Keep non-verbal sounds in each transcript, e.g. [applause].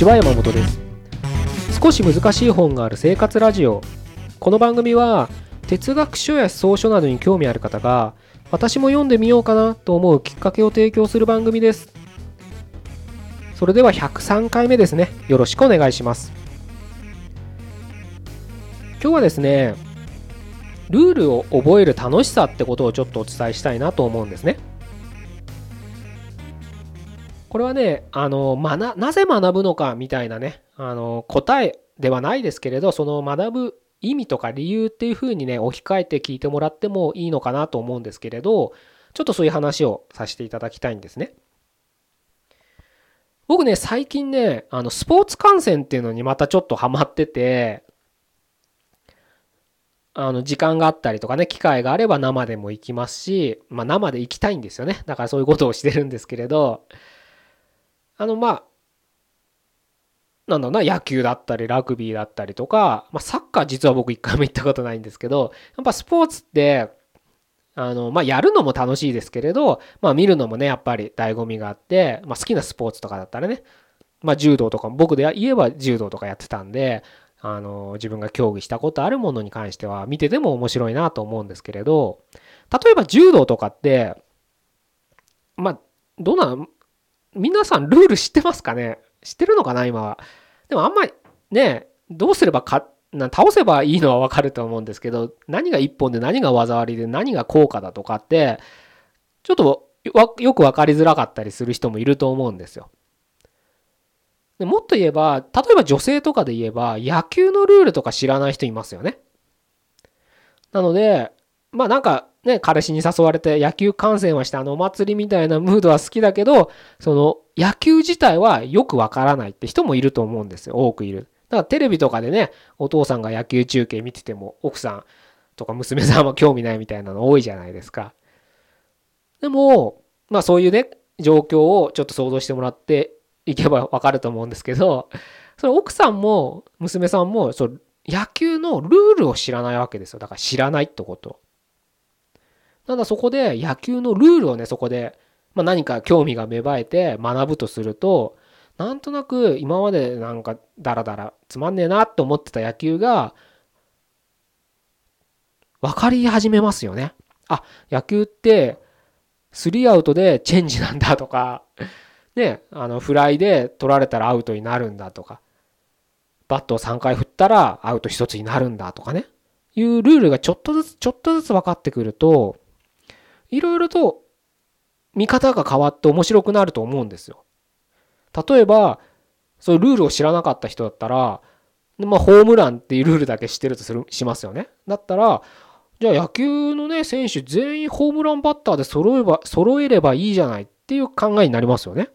ちは山本です。少し難しい本がある生活ラジオ。この番組は哲学書や思想書などに興味ある方が私も読んでみようかなと思うきっかけを提供する番組です。それでは103回目ですね。よろしくお願いします。今日はですねルールを覚える楽しさってことをちょっとお伝えしたいなと思うんですね。これはね、あの、学、なぜ学ぶのかみたいなね、あの、答えではないですけれど、その学ぶ意味とか理由っていうふうにね、置き換えて聞いてもらってもいいのかなと思うんですけれど、ちょっとそういう話をさせていただきたいんですね。僕ね、最近ね、あの、スポーツ観戦っていうのにまたちょっとハマってて、あの、時間があったりとかね、機会があれば生でも行きますし、まあ生で行きたいんですよね。だからそういうことをしてるんですけれど、あの、まあ、なんだろうな、野球だったり、ラグビーだったりとか、まあ、サッカー実は僕一回も行ったことないんですけど、やっぱスポーツって、あの、まあ、やるのも楽しいですけれど、まあ、見るのもね、やっぱり醍醐味があって、まあ、好きなスポーツとかだったらね、まあ、柔道とか、僕で言えば柔道とかやってたんで、あの、自分が競技したことあるものに関しては、見てても面白いなと思うんですけれど、例えば柔道とかって、まあ、どうなん皆さんルール知ってますかね？知ってるのかな？今は。でもあんまりね、どうすればか、な倒せばいいのはわかると思うんですけど、何が一本で何が技ありで何が効果だとかって、ちょっとよく分かりづらかったりする人もいると思うんですよ。でもっと言えば、例えば女性とかで言えば、野球のルールとか知らない人いますよね。なので、まあなんかね、彼氏に誘われて野球観戦はしてあのお祭りみたいなムードは好きだけど、その野球自体はよくわからないって人もいると思うんですよ。多くいる。だからテレビとかでね、お父さんが野球中継見てても奥さんとか娘さんは興味ないみたいなの多いじゃないですか。でも、まあそういうね、状況をちょっと想像してもらっていけばわかると思うんですけど、それ奥さんも娘さんもそ野球のルールを知らないわけですよ。だから知らないってこと。ただそこで野球のルールをね、そこで、まあ、何か興味が芽生えて学ぶとすると、なんとなく今までなんかダラダラつまんねえなって思ってた野球が分かり始めますよね。あ、野球ってスリーアウトでチェンジなんだとか、ね、あのフライで取られたらアウトになるんだとか、バットを3回振ったらアウト1つになるんだとかね、いうルールがちょっとずつちょっとずつ分かってくると、いろいろと見方が変わって面白くなると思うんですよ。例えば、そういうルールを知らなかった人だったら、まあ、ホームランっていうルールだけ知ってるとするしますよね。だったら、じゃあ野球のね、選手全員ホームランバッターで揃えば、揃えればいいじゃないっていう考えになりますよね。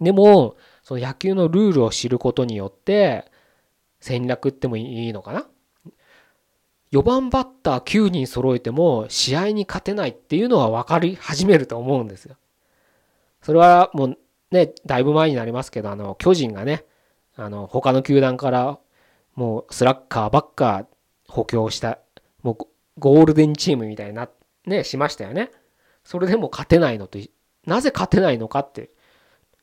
でも、その野球のルールを知ることによって、戦略ってもいいのかな4番バッター9人揃えても試合に勝てないっていうのは分かり始めると思うんですよ。それはもうね、だいぶ前になりますけど、あの、巨人がね、あの、他の球団からもうスラッガーばっか補強した、もうゴールデンチームみたいな、ね、しましたよね。それでも勝てないのと、なぜ勝てないのかって、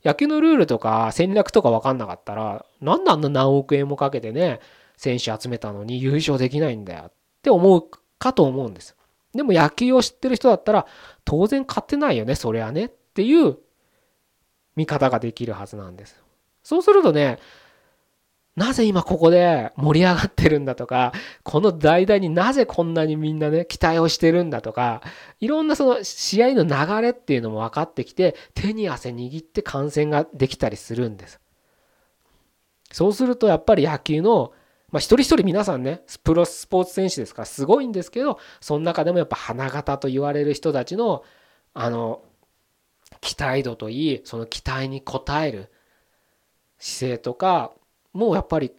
野球のルールとか戦略とか分かんなかったら、なんであんな何億円もかけてね、選手集めたのに優勝できないんだよって思うかと思うんです。でも野球を知ってる人だったら当然勝てないよね、そりゃねっていう見方ができるはずなんです。そうするとね、なぜ今ここで盛り上がってるんだとか、この代々になぜこんなにみんなね、期待をしてるんだとか、いろんなその試合の流れっていうのも分かってきて、手に汗握って観戦ができたりするんです。そうするとやっぱり野球のまあ、一人一人皆さんね、プロスポーツ選手ですからすごいんですけど、その中でもやっぱ花形と言われる人たちの、あの、期待度といい、その期待に応える姿勢とか、もうやっぱり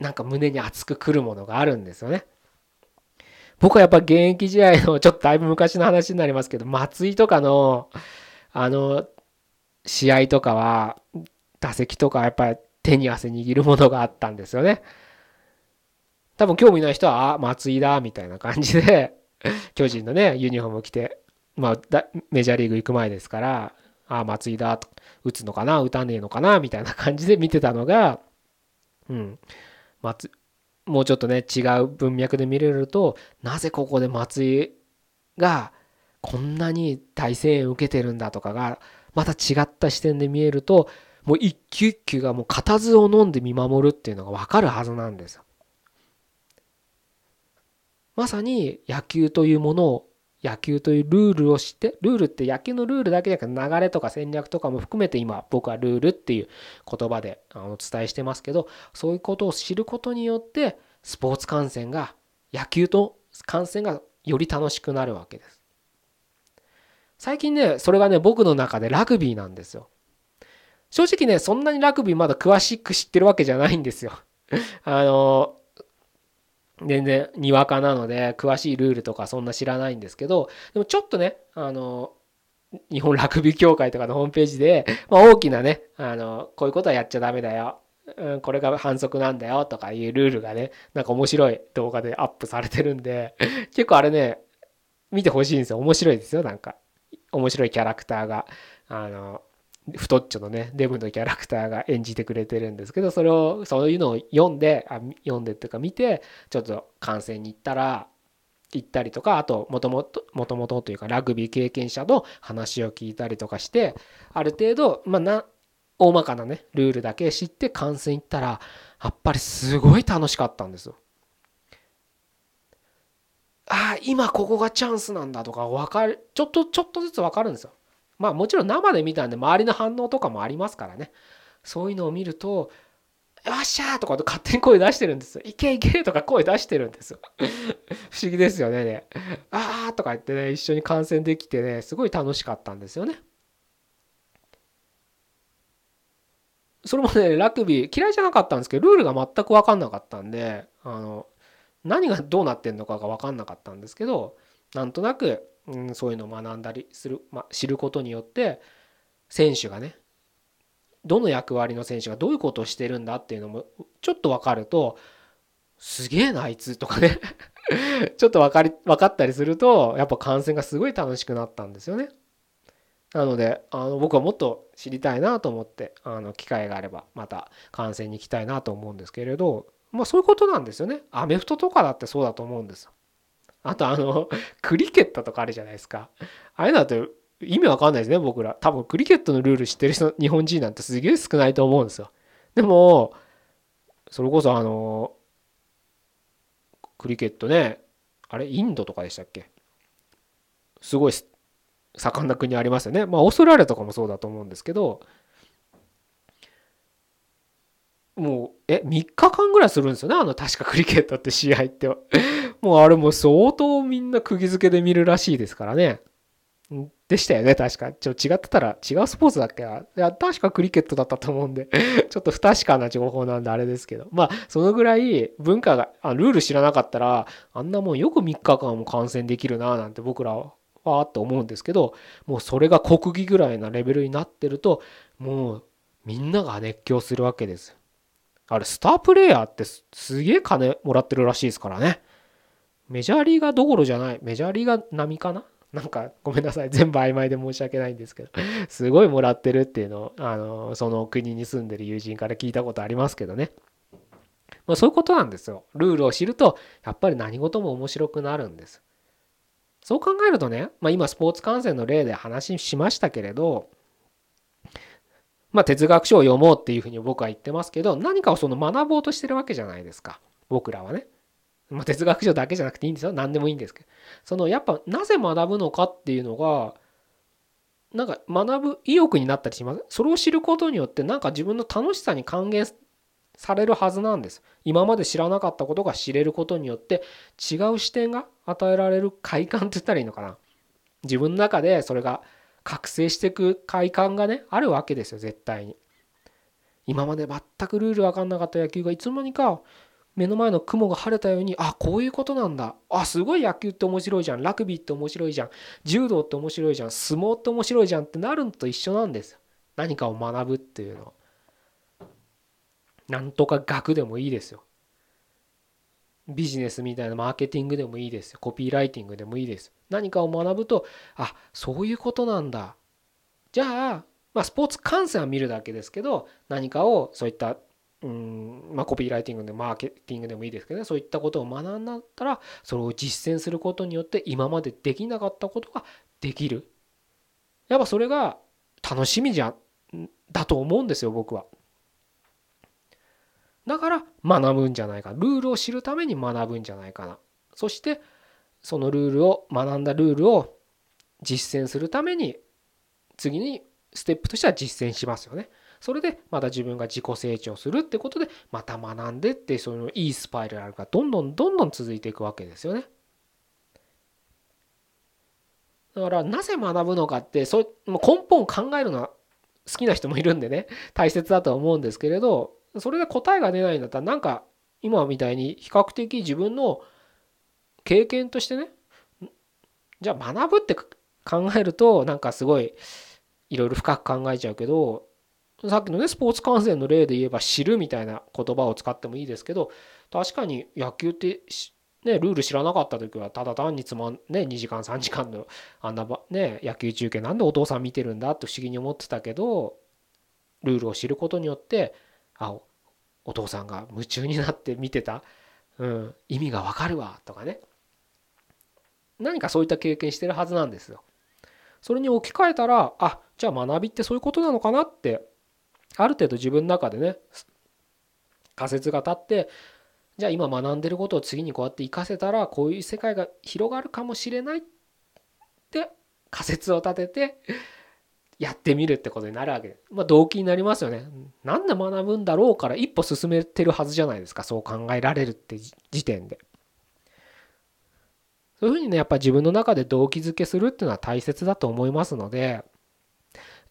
なんか胸に熱くくるものがあるんですよね。僕はやっぱ現役時代のちょっとだいぶ昔の話になりますけど、松井とかの、あの、試合とかは、打席とかやっぱり手に汗握るものがあったんですよね。多分興味ない人は、あ、松井だ、みたいな感じで [laughs] 巨人のね、ユニフォームを着て、まあ、メジャーリーグ行く前ですから、あ、松井だ、と。打つのかな打たねえのかなみたいな感じで見てたのが、うん、松もうちょっとね違う文脈で見れるとなぜここで松井がこんなに大声援受けてるんだとかがまた違った視点で見えるともう一球一球がもう固唾を飲んで見守るっていうのが分かるはずなんですよ。まさに野球というものを野球というルールを知ってルールって野球のルールだけじゃなくて流れとか戦略とかも含めて今僕はルールっていう言葉でお伝えしてますけどそういうことを知ることによってスポーツ観戦が野球と観戦がより楽しくなるわけです。最近ねそれがね僕の中でラグビーなんですよ。正直ねそんなにラグビーまだ詳しく知ってるわけじゃないんですよ。[laughs] あの全然にわかなので詳しいルールとかそんな知らないんですけどでもちょっとねあの日本ラグビー協会とかのホームページで、まあ、大きなねあのこういうことはやっちゃダメだよ、うん、これが反則なんだよとかいうルールがねなんか面白い動画でアップされてるんで結構あれね見てほしいんですよ。面白いですよなんか。面白いキャラクターが。あの太っちょのねデブのキャラクターが演じてくれてるんですけどそれをそういうのを読んであ読んでっていうか見てちょっと観戦に行ったら行ったりとかあともともともともとというかラグビー経験者の話を聞いたりとかしてある程度まあな大まかなねルールだけ知って観戦行ったらやっぱりすごい楽しかったんですよ。ああ今ここがチャンスなんだとか分かるちょっとちょっとずつ分かるんですよ。まあもちろん生で見たんで周りの反応とかもありますからねそういうのを見ると「よっしゃ!」とか勝手に声出してるんですよ「いけいけ!」とか声出してるんですよ [laughs] 不思議ですよねねああとか言ってね一緒に観戦できてねすごい楽しかったんですよねそれもねラグビー嫌いじゃなかったんですけどルールが全く分かんなかったんであの何がどうなってんのかが分かんなかったんですけどなんとなくうん、そういうのを学んだりする、まあ、知ることによって選手がねどの役割の選手がどういうことをしてるんだっていうのもちょっと分かるとすげえなあいつとかね [laughs] ちょっと分かり分かったりするとやっぱ観戦がすごい楽しくなったんですよね。なのであの僕はもっと知りたいなと思ってあの機会があればまた観戦に行きたいなと思うんですけれどまあそういうことなんですよね。アメフトとかだってそうだと思うんです。あとあの、クリケットとかあるじゃないですか。ああいうのだと意味わかんないですね、僕ら。多分クリケットのルール知ってる人、日本人なんてすげえ少ないと思うんですよ。でも、それこそあの、クリケットね、あれ、インドとかでしたっけ？すごい盛んな国ありますよね。まあ、オーストラリアとかもそうだと思うんですけど、もう、え、3日間ぐらいするんですよね、あの、確かクリケットって試合って。もうあれも相当みんな釘付けで見るらしいですからね。でしたよね、確か。ちょ違ってたら違うスポーツだっけないや、確かクリケットだったと思うんで [laughs] ちょっと不確かな情報なんであれですけど。まあ、そのぐらい文化が、あルール知らなかったら、あんなもんよく3日間も観戦できるななんて僕らは、わーって思うんですけど、もうそれが国技ぐらいなレベルになってると、もうみんなが熱狂するわけです。あれ、スタープレイヤーってすげえ金もらってるらしいですからね。メジャーリーガーどころじゃない。メジャーリーガー並みかな？なんかごめんなさい。全部曖昧で申し訳ないんですけど、[laughs] すごいもらってるっていうのを、あの、その国に住んでる友人から聞いたことありますけどね。まあ、そういうことなんですよ。ルールを知ると、やっぱり何事も面白くなるんです。そう考えるとね、まあ、今スポーツ観戦の例で話しましたけれど、まあ、哲学書を読もうっていうふうに僕は言ってますけど、何かをその学ぼうとしてるわけじゃないですか。僕らはね。まあ、哲学書だけじゃなくていいんですよ。何でもいいんですけど。そのやっぱなぜ学ぶのかっていうのがなんか学ぶ意欲になったりしますそれを知ることによってなんか自分の楽しさに還元されるはずなんです。今まで知らなかったことが知れることによって違う視点が与えられる快感って言ったらいいのかな。自分の中でそれが覚醒していく快感がねあるわけですよ絶対に。今まで全くルール分かんなかった野球がいつの間にか目の前の雲が晴れたようにあこういうことなんだ。あすごい野球って面白いじゃん。ラグビーって面白いじゃん。柔道って面白いじゃん。相撲って面白いじゃんってなるのと一緒なんです。何かを学ぶっていうのは。なんとか学でもいいですよ。ビジネスみたいなマーケティングでもいいですよ。コピーライティングでもいいです。何かを学ぶとあそういうことなんだ。じゃあまあ、スポーツ観戦は見るだけですけど何かをそういったうんまあ、コピーライティングでマーケティングでもいいですけどねそういったことを学んだったらそれを実践することによって今までできなかったことができる。やっぱそれが楽しみじゃだと思うんですよ僕は。だから学ぶんじゃないかルールを知るために学ぶんじゃないかな。そしてそのルールを学んだルールを実践するために次にステップとしては実践しますよね。それでまた自分が自己成長するってことでまた学んでってそのいいスパイラルがどんどんどんどん続いていくわけですよね。だからなぜ学ぶのかってそ根本考えるのは好きな人もいるんでね大切だとは思うんですけれどそれで答えが出ないんだったらなんか今みたいに比較的自分の経験としてねじゃあ学ぶって考えるとなんかすごいいろいろ深く考えちゃうけどさっきのねスポーツ観戦の例で言えば知るみたいな言葉を使ってもいいですけど確かに野球ってね、ルール知らなかった時はただ単につまんね2時間3時間のあんなね野球中継なんでお父さん見てるんだって不思議に思ってたけどルールを知ることによってあお父さんが夢中になって見てた、うん、意味がわかるわとかね何かそういった経験してるはずなんですよ。それに置き換えたらあじゃあ学びってそういうことなのかなってある程度自分の中でね仮説が立ってじゃあ今学んでることを次にこうやって活かせたらこういう世界が広がるかもしれないって仮説を立ててやってみるってことになるわけでまあ動機になりますよね。なんで学ぶんだろうから一歩進めてるはずじゃないですかそう考えられるって時点で。そういうふうにねやっぱ自分の中で動機づけするっていうのは大切だと思いますので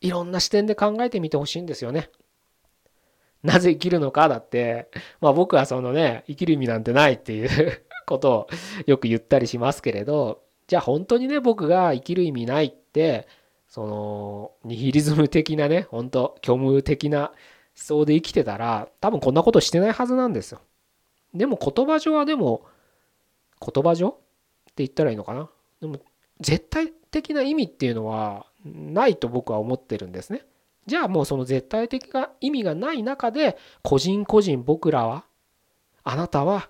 いろんな視点で考えてみてほしいんですよね。なぜ生きるのかだって、まあ僕はそのね、生きる意味なんてないっていう [laughs] ことをよく言ったりしますけれど、じゃあ本当にね、僕が生きる意味ないって、その、ニヒリズム的なね、本当虚無的な思想で生きてたら、多分こんなことしてないはずなんですよ。でも言葉上はでも、言葉上って言ったらいいのかな？でも絶対的な意味っていうのはないと僕は思ってるんですね。じゃあもうその絶対的な意味がない中で個人個人僕らはあなたは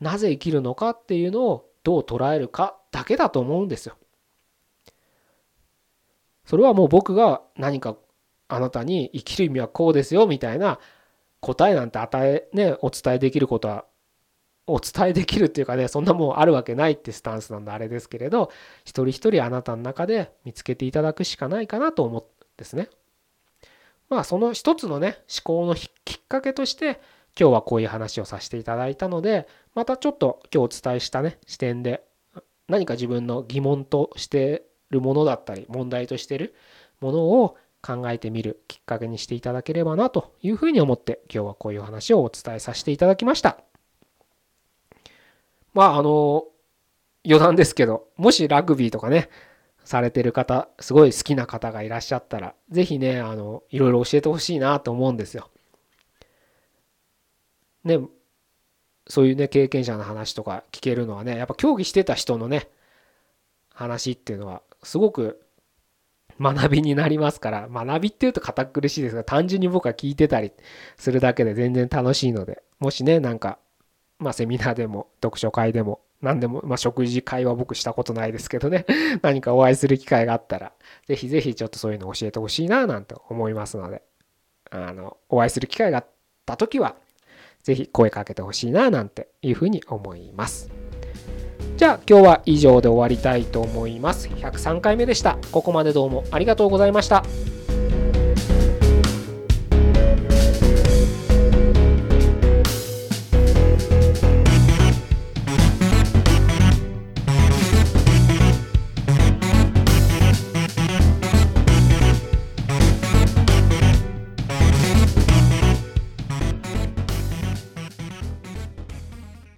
なぜ生きるのかっていうのをどう捉えるかだけだと思うんですよ。それはもう僕が何かあなたに生きる意味はこうですよみたいな答えなんて与えねお伝えできることはお伝えできるっていうかねそんなもんあるわけないってスタンスなんであれですけれど一人一人あなたの中で見つけていただくしかないかなと思うんですね。まあその一つのね思考のきっかけとして今日はこういう話をさせていただいたのでまたちょっと今日お伝えしたね視点で何か自分の疑問としてるものだったり問題としてるものを考えてみるきっかけにしていただければなというふうに思って今日はこういう話をお伝えさせていただきました。まああの余談ですけどもしラグビーとかねされてる方、すごい好きな方がいらっしゃったら、ぜひね、あの、いろいろ教えてほしいなと思うんですよ。ね、そういうね、経験者の話とか聞けるのはね、やっぱ競技してた人のね、話っていうのは、すごく学びになりますから、学びっていうと堅苦しいですが、単純に僕は聞いてたりするだけで全然楽しいので、もしね、なんか、まあセミナーでも読書会でも何でも、まあ、食事会は僕したことないですけどね、[laughs] 何かお会いする機会があったら、ぜひぜひちょっとそういうの教えてほしいな、なんて思いますので、あの、お会いする機会があった時は、ぜひ声かけてほしいな、なんていうふうに思います。じゃあ今日は以上で終わりたいと思います。103回目でした。ここまでどうもありがとうございました。